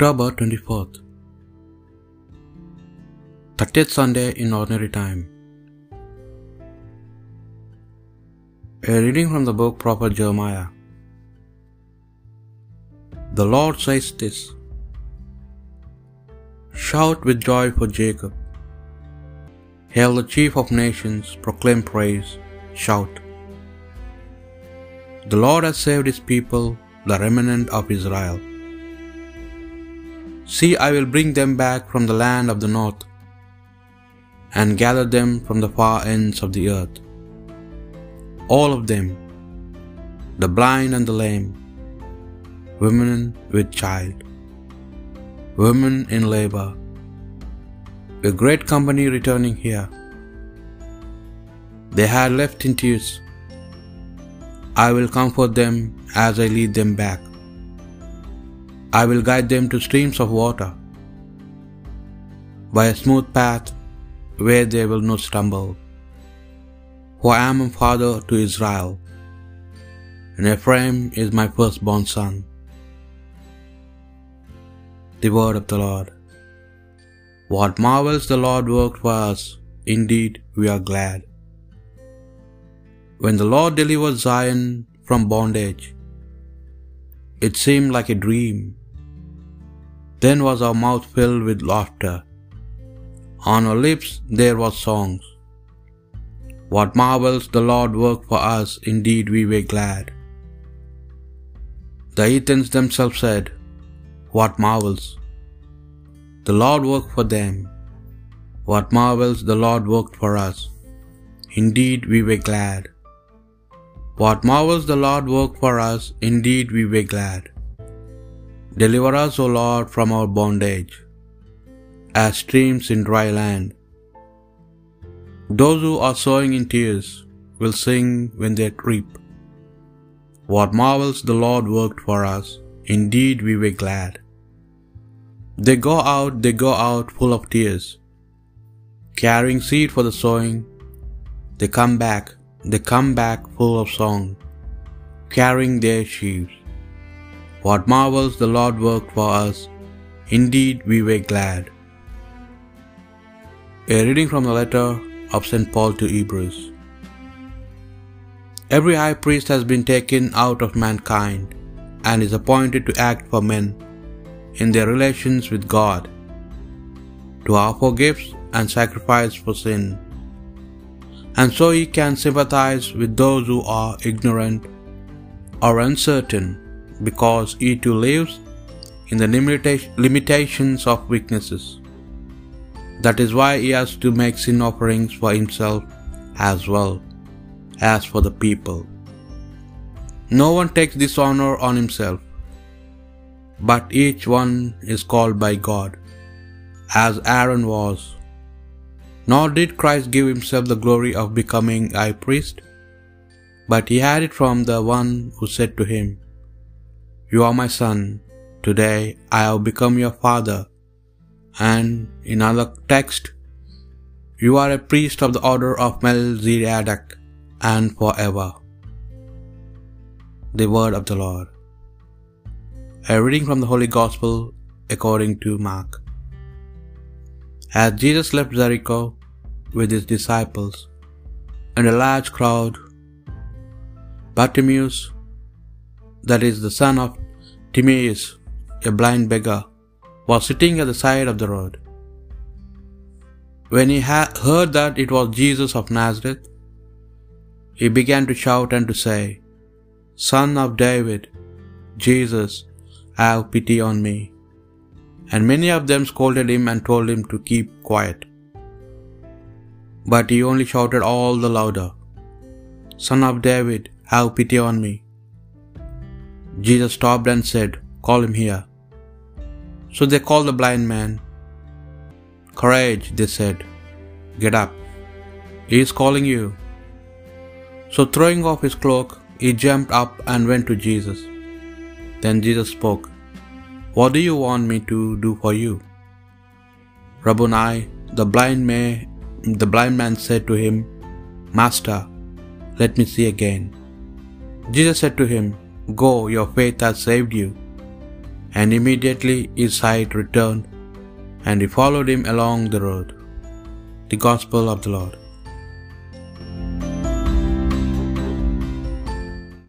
October 24th, 30th Sunday in Ordinary Time. A reading from the book Prophet Jeremiah. The Lord says this Shout with joy for Jacob. Hail the chief of nations, proclaim praise, shout. The Lord has saved his people, the remnant of Israel. See, I will bring them back from the land of the north and gather them from the far ends of the earth. All of them, the blind and the lame, women with child, women in labor, a great company returning here. They had left in tears. I will comfort them as I lead them back. I will guide them to streams of water, by a smooth path where they will not stumble. For I am a father to Israel, and Ephraim is my firstborn son. The word of the Lord. What marvels the Lord worked for us, indeed we are glad. When the Lord delivered Zion from bondage, it seemed like a dream. Then was our mouth filled with laughter. On our lips there was songs. What marvels the Lord worked for us, indeed we were glad. The heathens themselves said, What marvels! The Lord worked for them. What marvels the Lord worked for us. Indeed we were glad. What marvels the Lord worked for us, indeed we were glad. Deliver us, O Lord, from our bondage, as streams in dry land. Those who are sowing in tears will sing when they reap. What marvels the Lord worked for us, indeed we were glad. They go out, they go out full of tears, carrying seed for the sowing. They come back, they come back full of song, carrying their sheaves. What marvels the Lord worked for us, indeed we were glad. A reading from the letter of St. Paul to Hebrews. Every high priest has been taken out of mankind and is appointed to act for men in their relations with God, to offer gifts and sacrifice for sin. And so he can sympathize with those who are ignorant or uncertain, because he too lives in the limita- limitations of weaknesses. That is why he has to make sin offerings for himself as well as for the people. No one takes this honor on himself, but each one is called by God, as Aaron was. Nor did Christ give himself the glory of becoming high priest, but he had it from the one who said to him, You are my son, today I have become your father. And in another text, You are a priest of the order of Melchizedek, and forever. The word of the Lord. A reading from the Holy Gospel according to Mark. As Jesus left Jericho with his disciples and a large crowd, Bartimaeus, that is the son of Timaeus, a blind beggar, was sitting at the side of the road. When he ha- heard that it was Jesus of Nazareth, he began to shout and to say, Son of David, Jesus, have pity on me. And many of them scolded him and told him to keep quiet. But he only shouted all the louder, Son of David, have pity on me. Jesus stopped and said, Call him here. So they called the blind man. Courage, they said. Get up. He is calling you. So throwing off his cloak, he jumped up and went to Jesus. Then Jesus spoke, What do you want me to do for you? Rabboni, the blind, may, the blind man said to him, Master, let me see again. Jesus said to him, Go, your faith has saved you. and immediately his sight returned, and he followed him along the road. The Gospel of the Lord.